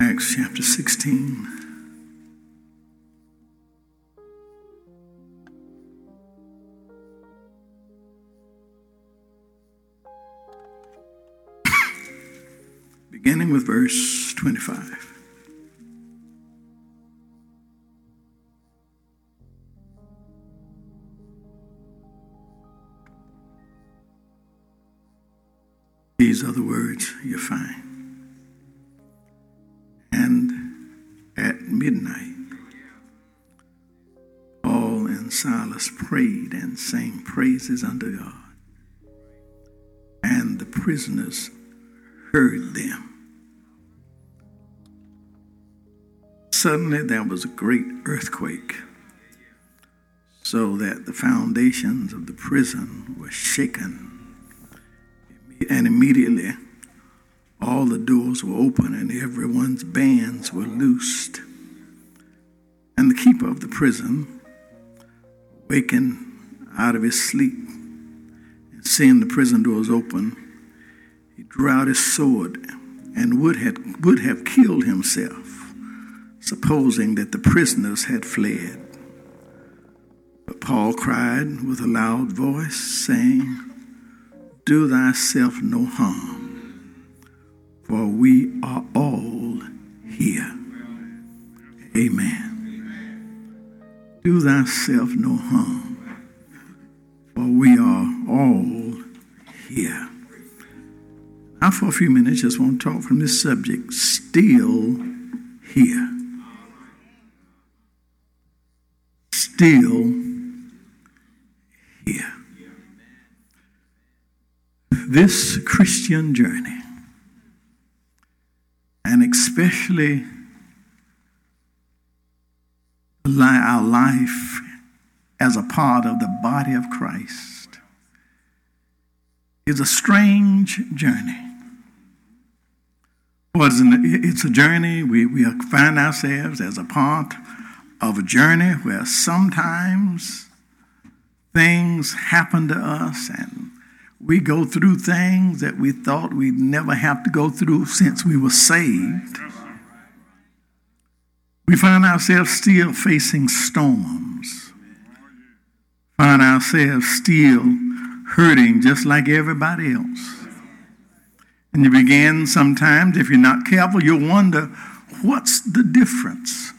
Acts chapter 16. Beginning with verse 25. These are the words you find. Prayed and sang praises unto God. And the prisoners heard them. Suddenly there was a great earthquake, so that the foundations of the prison were shaken. And immediately all the doors were open and everyone's bands were loosed. And the keeper of the prison, wakened out of his sleep, and seeing the prison doors open, he drew out his sword and would have, would have killed himself, supposing that the prisoners had fled. But Paul cried with a loud voice, saying, Do thyself no harm, for we are all here. Amen. Do thyself no harm, for we are all here. I, for a few minutes, just want to talk from this subject still here. Still here. This Christian journey, and especially our life as a part of the body of Christ, is a strange journey. Well, it's a journey. We, we find ourselves as a part of a journey where sometimes things happen to us and we go through things that we thought we'd never have to go through since we were saved. We find ourselves still facing storms, find ourselves still hurting just like everybody else. And you begin sometimes, if you're not careful, you'll wonder what's the difference?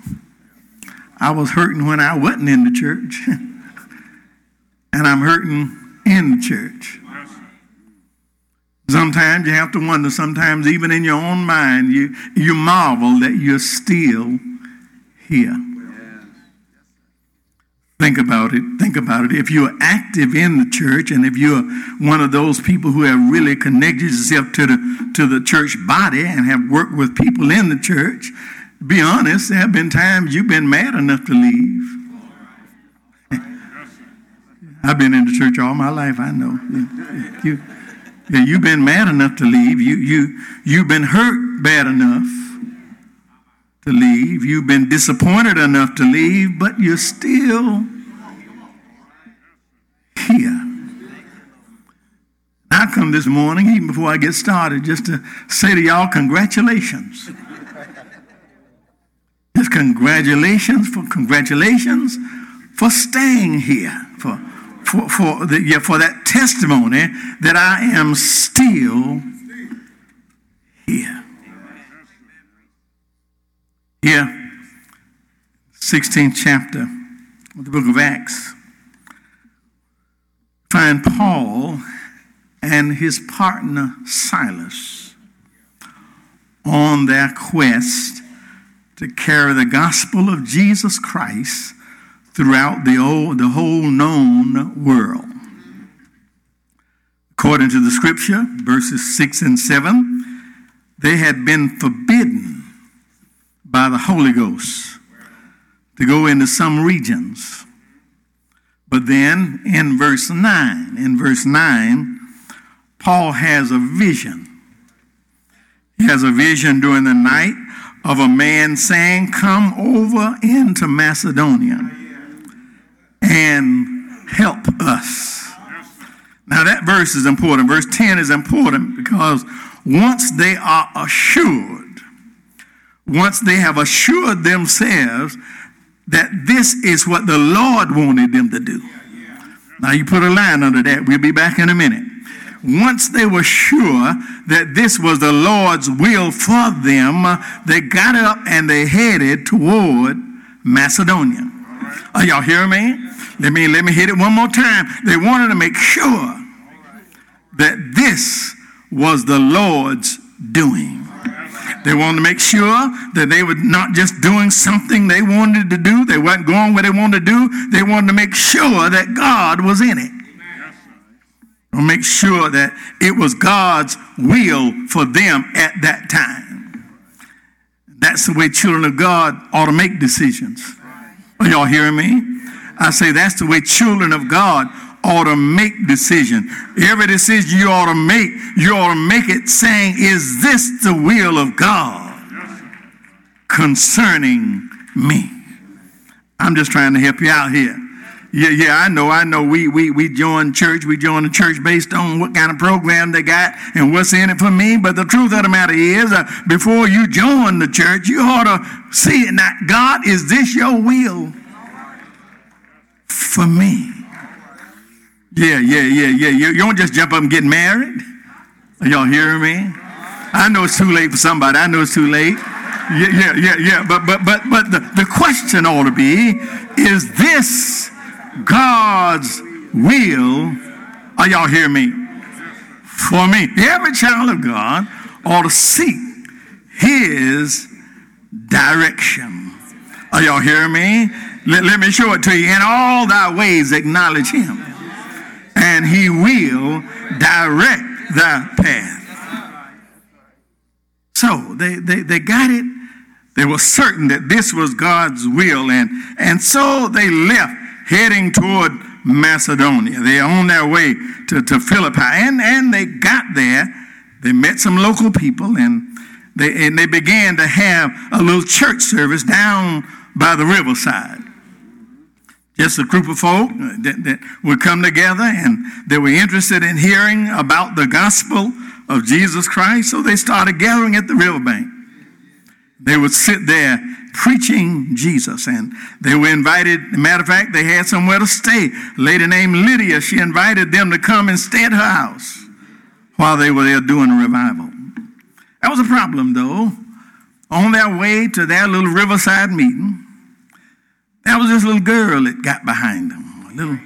I was hurting when I wasn't in the church, and I'm hurting in the church. Sometimes you have to wonder, sometimes even in your own mind, you, you marvel that you're still here. Think about it. Think about it. If you're active in the church and if you're one of those people who have really connected yourself to the, to the church body and have worked with people in the church, be honest, there have been times you've been mad enough to leave. I've been in the church all my life, I know. You, you, you've been mad enough to leave. You, you, you've been hurt bad enough to leave. You've been disappointed enough to leave, but you're still here. I come this morning, even before I get started, just to say to y'all, congratulations. Just congratulations for congratulations for staying here, for for for, the, yeah, for that testimony that I am still here. Here, 16th chapter of the book of Acts, find Paul and his partner Silas on their quest to carry the gospel of Jesus Christ throughout the, old, the whole known world. According to the scripture, verses 6 and 7, they had been forbidden by the Holy Ghost to go into some regions. But then in verse 9, in verse 9, Paul has a vision. He has a vision during the night of a man saying, Come over into Macedonia and help us. Now, that verse is important. Verse 10 is important because once they are assured, once they have assured themselves that this is what the Lord wanted them to do. Now you put a line under that. We'll be back in a minute. Once they were sure that this was the Lord's will for them, they got up and they headed toward Macedonia. Are y'all hearing me? Let me let me hit it one more time. They wanted to make sure that this was the Lord's doing. They wanted to make sure that they were not just doing something they wanted to do, they weren't going where they wanted to do. They wanted to make sure that God was in it. Or make sure that it was God's will for them at that time. That's the way children of God ought to make decisions. Are y'all hearing me? I say that's the way children of God ought to make decision. Every decision you ought to make, you ought to make it saying, is this the will of God concerning me? I'm just trying to help you out here. Yeah, yeah, I know, I know. We we we join church, we join the church based on what kind of program they got and what's in it for me. But the truth of the matter is, uh, before you join the church, you ought to see it. Now, God, is this your will for me? Yeah, yeah, yeah, yeah. You, you don't just jump up and get married. Are y'all hearing me? I know it's too late for somebody. I know it's too late. Yeah, yeah, yeah, yeah. But but but but the, the question ought to be, is this God's will? Are y'all hearing me? For me. Every child of God ought to seek his direction. Are y'all hearing me? Let, let me show it to you. In all thy ways acknowledge him and he will direct thy path. So they, they, they got it. They were certain that this was God's will, and, and so they left heading toward Macedonia. They're on their way to, to Philippi, and, and they got there. They met some local people, and they, and they began to have a little church service down by the riverside just a group of folk that, that would come together and they were interested in hearing about the gospel of Jesus Christ. So they started gathering at the riverbank. They would sit there preaching Jesus, and they were invited. Matter of fact, they had somewhere to stay. A lady named Lydia, she invited them to come and stay at her house while they were there doing a revival. That was a problem, though. On their way to their little riverside meeting, that was this little girl that got behind them. A little.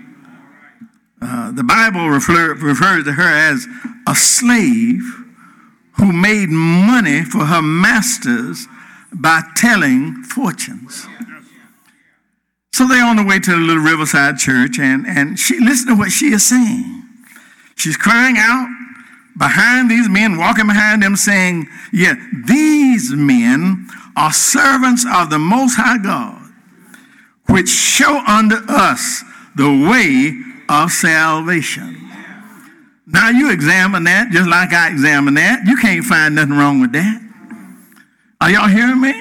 Uh, the Bible refer, refers to her as a slave who made money for her masters by telling fortunes. So they're on the way to the little riverside church, and, and she listen to what she is saying. She's crying out behind these men, walking behind them, saying, Yeah, these men are servants of the Most High God which show unto us the way of salvation. Now you examine that just like I examine that. You can't find nothing wrong with that. Are y'all hearing me?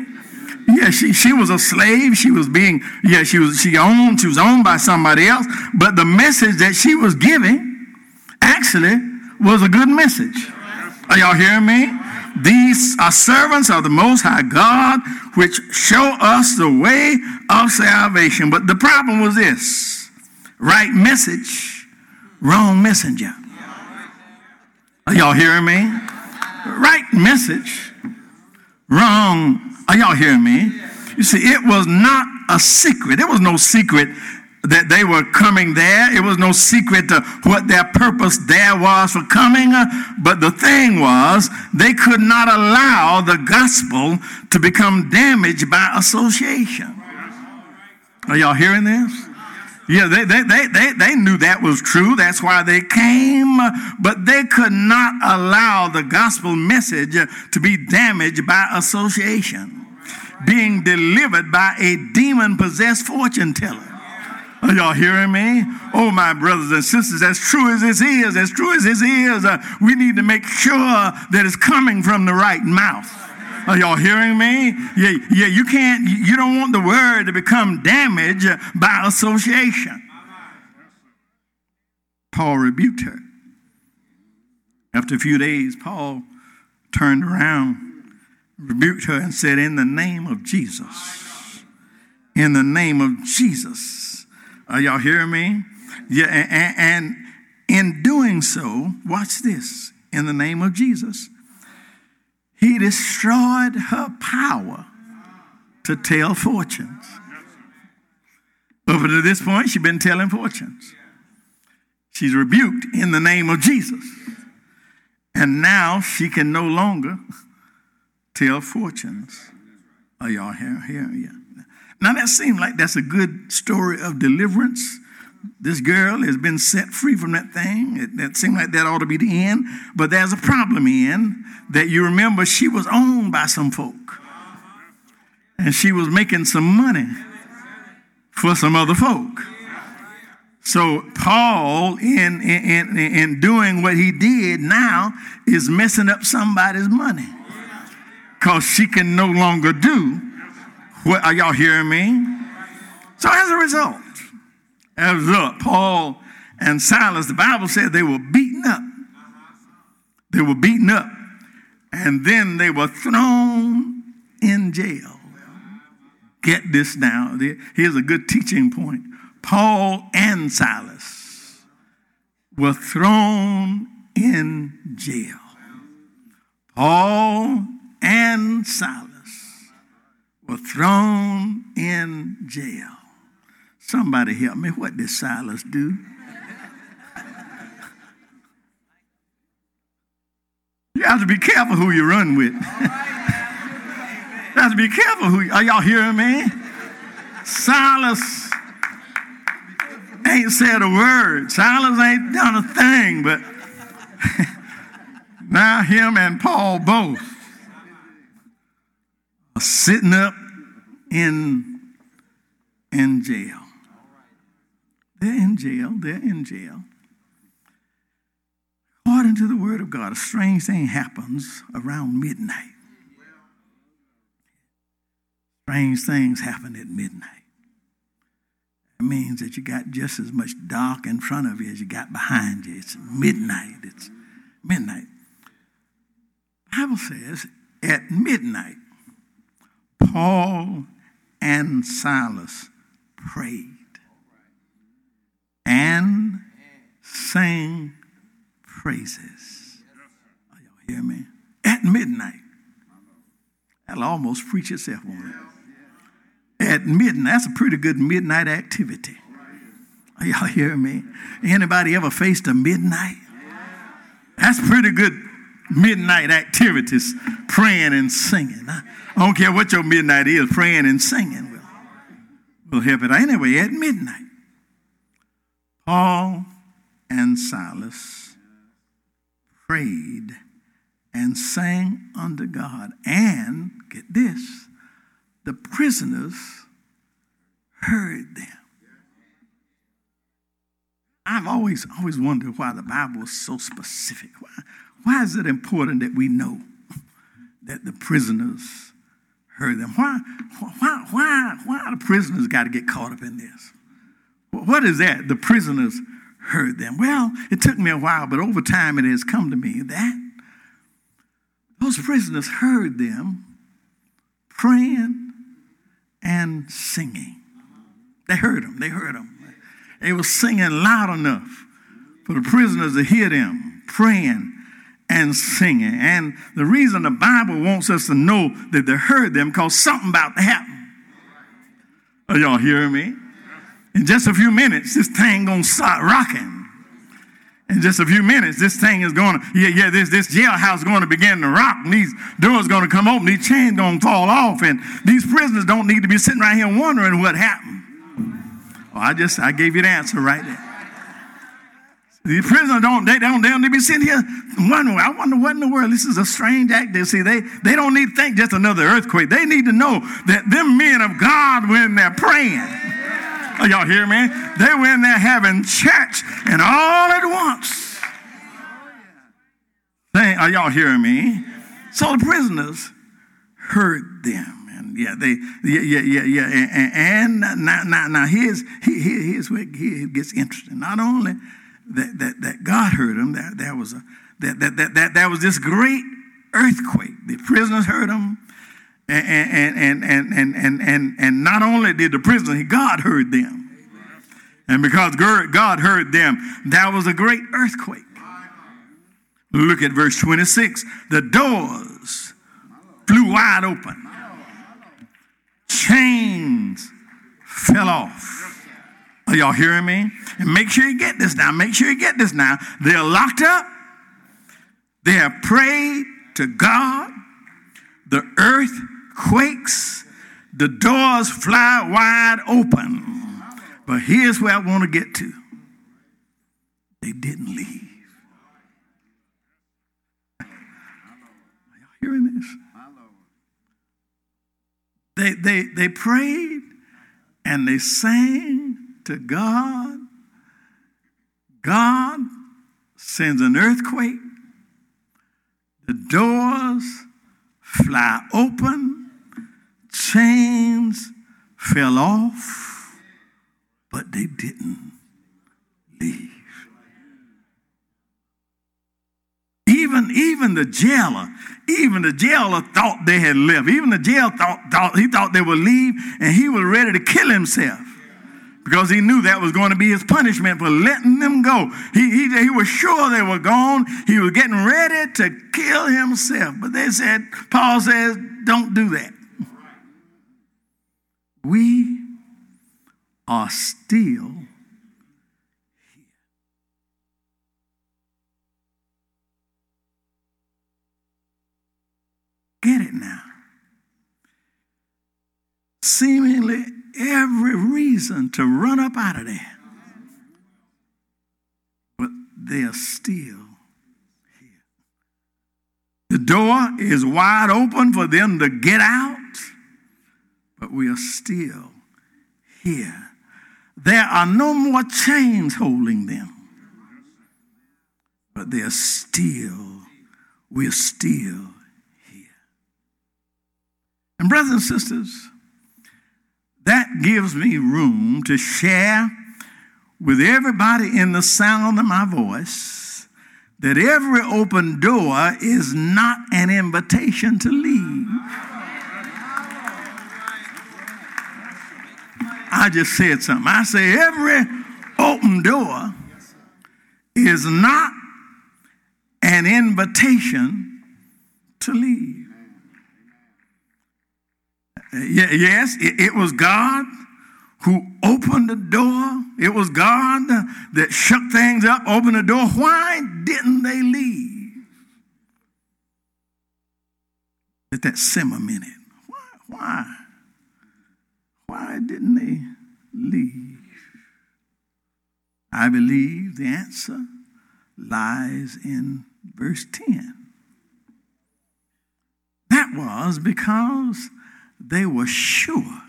Yeah, she, she was a slave. She was being, yeah, she was she owned, she was owned by somebody else. But the message that she was giving actually was a good message. Are y'all hearing me? These are servants of the Most High God, which show us the way of salvation. But the problem was this right message, wrong messenger. Are y'all hearing me? Right message, wrong. Are y'all hearing me? You see, it was not a secret. There was no secret that they were coming there. It was no secret to what their purpose there was for coming. Uh, but the thing was, they could not allow the gospel to become damaged by association. Are y'all hearing this? Yeah, they, they, they, they, they knew that was true. That's why they came. Uh, but they could not allow the gospel message uh, to be damaged by association, being delivered by a demon possessed fortune teller. Are y'all hearing me? Oh, my brothers and sisters, as true as this is, as true as this is, uh, we need to make sure that it's coming from the right mouth. Are y'all hearing me? Yeah, yeah, you can't, you don't want the word to become damaged by association. Paul rebuked her. After a few days, Paul turned around, rebuked her and said, In the name of Jesus. In the name of Jesus. Are y'all hearing me? Yeah, and, and in doing so, watch this. In the name of Jesus, he destroyed her power to tell fortunes. Up to this point, she's been telling fortunes. She's rebuked in the name of Jesus. And now she can no longer tell fortunes. Are y'all here? Here, yeah. Now that seems like that's a good story of deliverance. This girl has been set free from that thing. It, that seems like that ought to be the end. But there's a problem in that you remember she was owned by some folk. And she was making some money for some other folk. So Paul, in, in, in, doing what he did now, is messing up somebody's money. Because she can no longer do what are y'all hearing me? So as a result, as result, Paul and Silas, the Bible said they were beaten up. They were beaten up. And then they were thrown in jail. Get this now. Here's a good teaching point. Paul and Silas were thrown in jail. Paul and Silas thrown in jail. Somebody help me. What did Silas do? You have to be careful who you run with. you have to be careful who. Are y'all hearing me? Silas ain't said a word. Silas ain't done a thing, but now him and Paul both sitting up in, in jail. They're in jail. They're in jail. According to the word of God, a strange thing happens around midnight. Strange things happen at midnight. It means that you got just as much dark in front of you as you got behind you. It's midnight. It's midnight. Bible says at midnight, Paul and Silas prayed and sang praises. Are y'all hear me? At midnight. That'll almost preach itself on At midnight. That's a pretty good midnight activity. Are y'all hear me? Anybody ever faced a midnight? That's pretty good midnight activities, praying and singing. I don't care what your midnight is, praying and singing will, will help it. Anyway, at midnight, Paul and Silas prayed and sang unto God. And get this, the prisoners heard them. I've always always wondered why the Bible is so specific. Why, why is it important that we know that the prisoners heard them? Why, why, why, why the prisoners got to get caught up in this? What is that? The prisoners heard them. Well, it took me a while, but over time it has come to me that those prisoners heard them praying and singing. They heard them. They heard them. They were singing loud enough for the prisoners to hear them praying and singing. And the reason the Bible wants us to know that they heard them because something about to happen. Are y'all hearing me? In just a few minutes, this thing gonna start rocking. In just a few minutes, this thing is to, yeah, yeah, this, this jailhouse to begin to rock, and these doors to come open, these chains to fall off, and these prisoners don't need to be sitting right here wondering what happened. Well, I just, I gave you the answer right there. The prisoners don't, they don't, they don't be sitting here wondering, I wonder what in the world, this is a strange act. They see, they, they don't need to think just another earthquake. They need to know that them men of God, when they're praying, oh, y'all hear me? They were in there having church and all at once. They, are y'all hearing me? So the prisoners heard them. And yeah, they, yeah, yeah, yeah, yeah. And, and now, now, now here's, here's where it gets interesting. Not only that, that, that God heard them. That, that, was a, that, that, that, that, that was this great earthquake. The prisoners heard them. And, and, and, and, and, and, and, and not only did the prisoners, God heard them. And because God heard them, that was a great earthquake. Look at verse 26. The doors flew wide open, chains fell off. Are y'all hearing me? And make sure you get this now. Make sure you get this now. They're locked up. They have prayed to God. The earth quakes. The doors fly wide open. But here's where I want to get to. They didn't leave. Are y'all hearing this? They, they, they prayed and they sang to God. God sends an earthquake. The doors fly open. Chains fell off, but they didn't leave. Even, even the jailer, even the jailer thought they had left. Even the jail thought, thought he thought they would leave, and he was ready to kill himself because he knew that was going to be his punishment for letting them go. He, he, he was sure they were gone. He was getting ready to kill himself. But they said, Paul says, don't do that. We are still here. Get it now. Seemingly every reason to run up out of there. But they're still here. The door is wide open for them to get out, but we are still here. There are no more chains holding them, but they're still, we're still here. And, brothers and sisters, that gives me room to share with everybody in the sound of my voice that every open door is not an invitation to leave. I just said something. I say every open door is not an invitation to leave. Yes, it was God who opened the door. It was God that shut things up, opened the door. Why didn't they leave? Let that simmer a minute. Why? Why? Why didn't they leave? I believe the answer lies in verse 10. That was because they were sure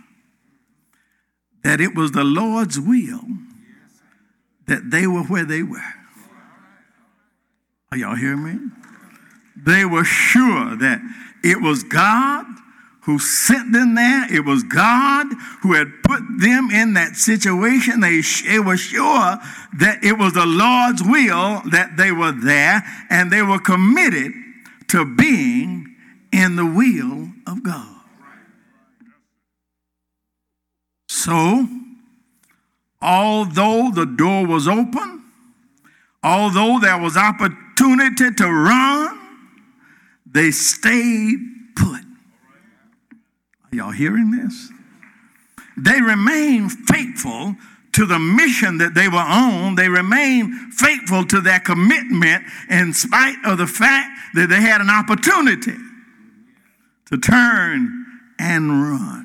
that it was the Lord's will that they were where they were. Are y'all hearing me? They were sure that it was God who sent them there. It was God who had put them in that situation. They, they were sure that it was the Lord's will that they were there, and they were committed to being in the will of God. So, although the door was open, although there was opportunity to run, they stayed put. Are y'all hearing this? They remained faithful to the mission that they were on. They remained faithful to their commitment in spite of the fact that they had an opportunity to turn and run.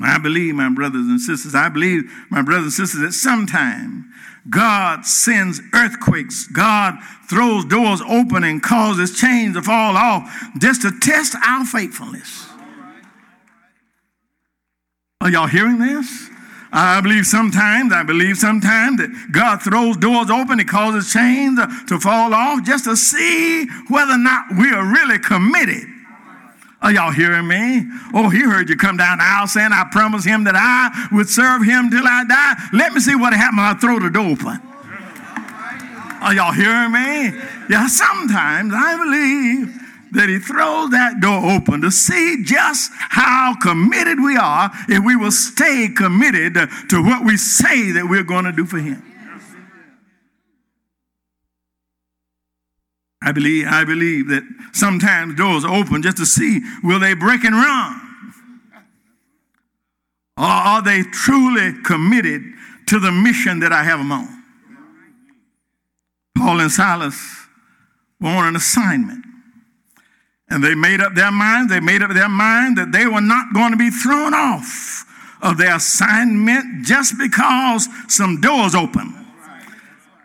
I believe, my brothers and sisters, I believe, my brothers and sisters, that sometime God sends earthquakes. God throws doors open and causes chains to fall off just to test our faithfulness. Are y'all hearing this? I believe sometimes, I believe sometimes that God throws doors open, He causes chains to fall off just to see whether or not we are really committed are y'all hearing me? Oh, he heard you come down the aisle saying, I promised him that I would serve him till I die. Let me see what happens when I throw the door open. Are y'all hearing me? Yeah, sometimes I believe that he throws that door open to see just how committed we are if we will stay committed to what we say that we're going to do for him. I believe, I believe that sometimes doors open just to see will they break and run? Or are they truly committed to the mission that I have them on? Paul and Silas were on an assignment. And they made up their mind, they made up their mind that they were not going to be thrown off of their assignment just because some doors open.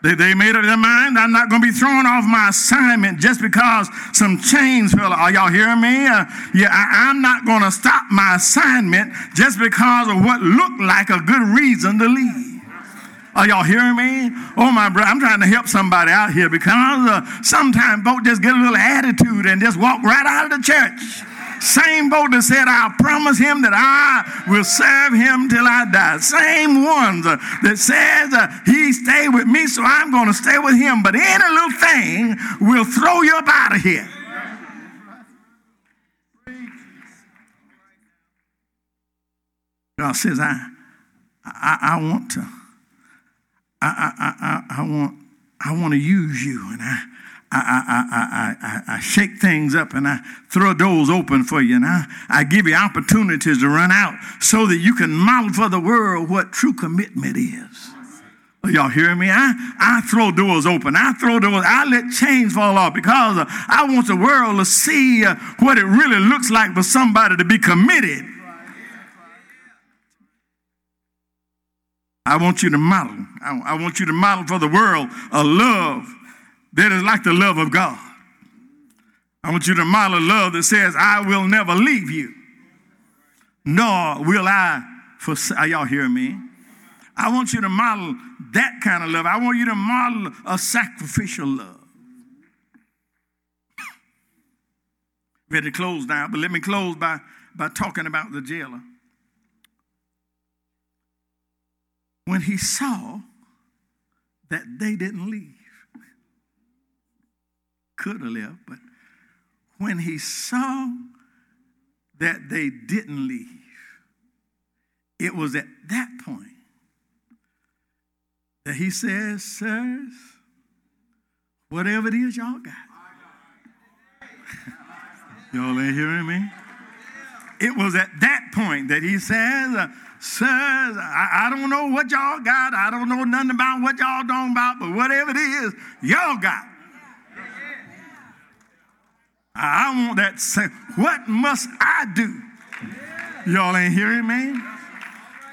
They, they made up their mind, I'm not going to be thrown off my assignment just because some chains fell. Are y'all hearing me? Uh, yeah, I, I'm not going to stop my assignment just because of what looked like a good reason to leave. Are y'all hearing me? Oh, my brother, I'm trying to help somebody out here because uh, sometimes folks just get a little attitude and just walk right out of the church. Same boat that said, I'll promise him that I will serve him till I die. Same ones uh, that says uh, he stayed with me, so I'm going to stay with him. But any little thing will throw you up out of here. God says, I, I, I want to, I, I, I, I want, I want to use you, and I, I, I, I, I, shake things up and I throw doors open for you and I, I give you opportunities to run out so that you can model for the world what true commitment is. Are y'all hearing me? I, I throw doors open. I throw doors. I let chains fall off because I want the world to see uh, what it really looks like for somebody to be committed. I want you to model. I want you to model for the world a love that is like the love of God. I want you to model love that says, I will never leave you, nor will I forsake. Are y'all hearing me? I want you to model that kind of love. I want you to model a sacrificial love. Ready to close now, but let me close by, by talking about the jailer. When he saw that they didn't leave, could have left, but when he saw that they didn't leave, it was at that point that he says, Sirs, whatever it is y'all got. y'all ain't hearing me? It was at that point that he says, uh, Sirs, I, I don't know what y'all got. I don't know nothing about what y'all don't about, but whatever it is, y'all got. I want that same. What must I do? Y'all ain't hearing me?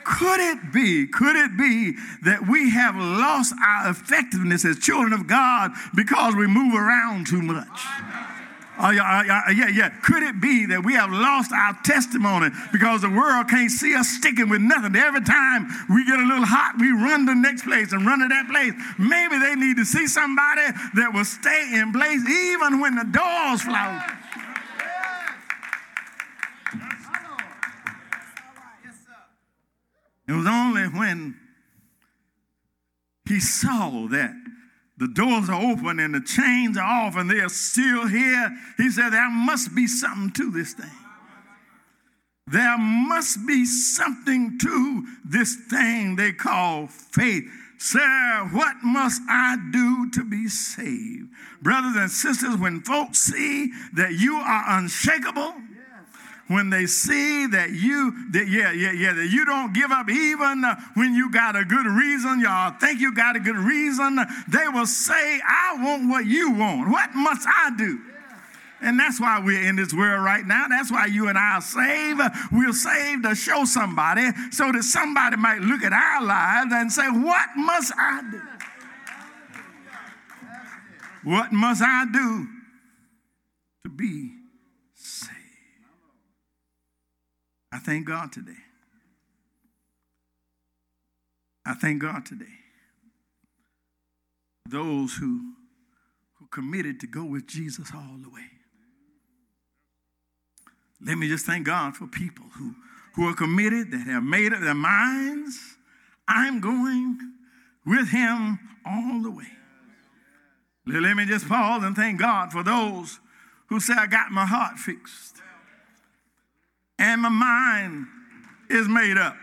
Could it be, could it be that we have lost our effectiveness as children of God because we move around too much? Uh, yeah, uh, yeah, yeah. Could it be that we have lost our testimony because the world can't see us sticking with nothing? Every time we get a little hot, we run to the next place and run to that place. Maybe they need to see somebody that will stay in place even when the doors fly open. It was only when he saw that the doors are open and the chains are off and they are still here. He said, There must be something to this thing. There must be something to this thing they call faith. Sir, what must I do to be saved? Brothers and sisters, when folks see that you are unshakable, when they see that you, that, yeah, yeah, yeah, that you don't give up even uh, when you got a good reason, y'all think you got a good reason, they will say, I want what you want. What must I do? And that's why we're in this world right now. That's why you and I are saved. We're saved to show somebody so that somebody might look at our lives and say, What must I do? What must I do to be I thank God today. I thank God today. Those who, who committed to go with Jesus all the way. Let me just thank God for people who, who are committed, that have made up their minds. I'm going with him all the way. Let me just pause and thank God for those who say, I got my heart fixed and my mind is made up.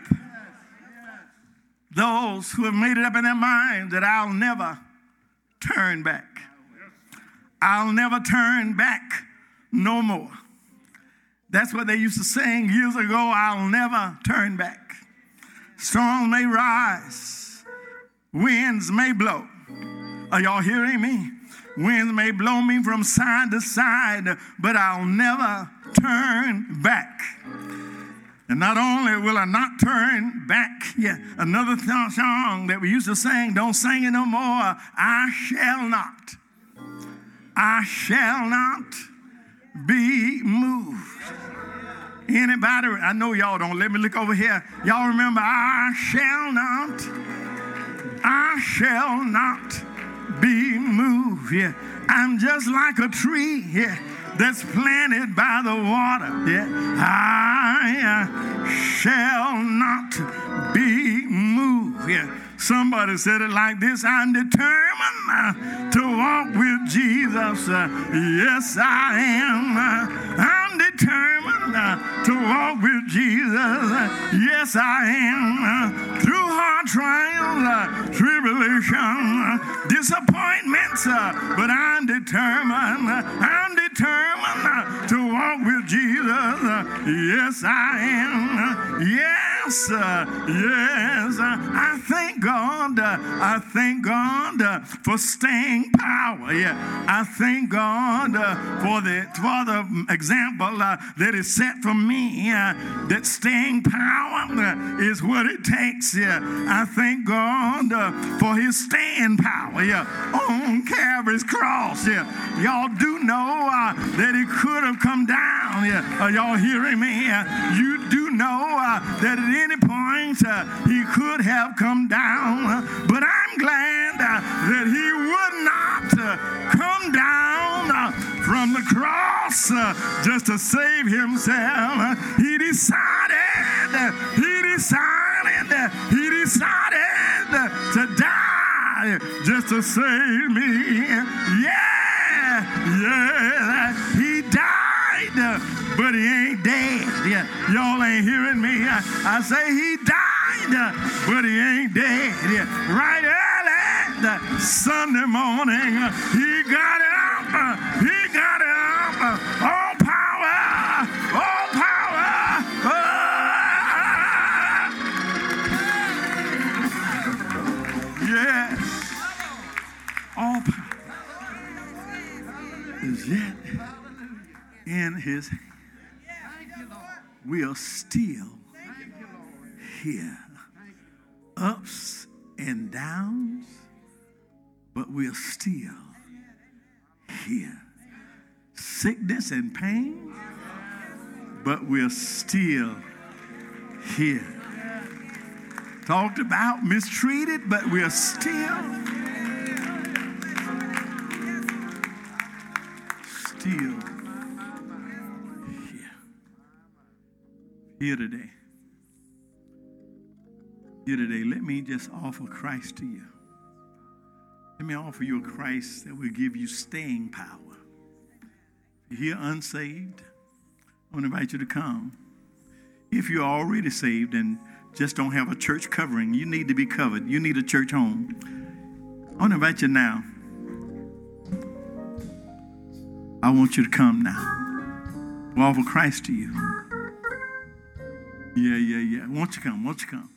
Those who have made it up in their mind that I'll never turn back. I'll never turn back no more. That's what they used to sing years ago. I'll never turn back. Storms may rise, winds may blow. Are y'all hearing me? Winds may blow me from side to side, but I'll never turn back. And not only will I not turn back, yeah, another th- song that we used to sing, don't sing it no more. I shall not, I shall not be moved. Anybody, I know y'all don't. Let me look over here. Y'all remember, I shall not, I shall not be moved. Yeah, I'm just like a tree. Yeah that's planted by the water. Yeah. I uh, shall not be moved. Yeah. Somebody said it like this I'm determined uh, to walk with Jesus. Uh, yes, I am. Uh, I'm determined uh, to walk with Jesus. Uh, yes, I am. Uh, through hard trials, tribulation, disappointments, but I'm determined. I'm determined to walk with Jesus. Yes, I am. Yes, yes. Uh, uh, I thank God. Uh, I thank God for staying power. Yeah, I thank God for the for the example that is set for me. That staying power is what it takes. Yeah, I thank God for His staying power. Yeah, on Calvary's cross. Yeah, y'all do know uh, that He could have come down. Yeah, are y'all hearing me? Uh, you do know uh, that at any point uh, He could have come down, but I'm glad uh, that He would not uh, come down from the cross just to save Himself. He decided. He decided. He decided to die just to save me. I, say he died, but he ain't dead. Right early Sunday morning, he got up. He got up. All power, all power. Oh. Yes. All power is yet in his hand. We are still here. Ups and downs, but we're still here. Sickness and pain, but we're still here. Talked about mistreated, but we're still still here. Here today. Here today. Let me just offer Christ to you. Let me offer you a Christ that will give you staying power. If you're here unsaved, I want to invite you to come. If you're already saved and just don't have a church covering, you need to be covered. You need a church home. I want to invite you now. I want you to come now. We'll offer Christ to you. Yeah, yeah, yeah. Won't you come? Won't you come?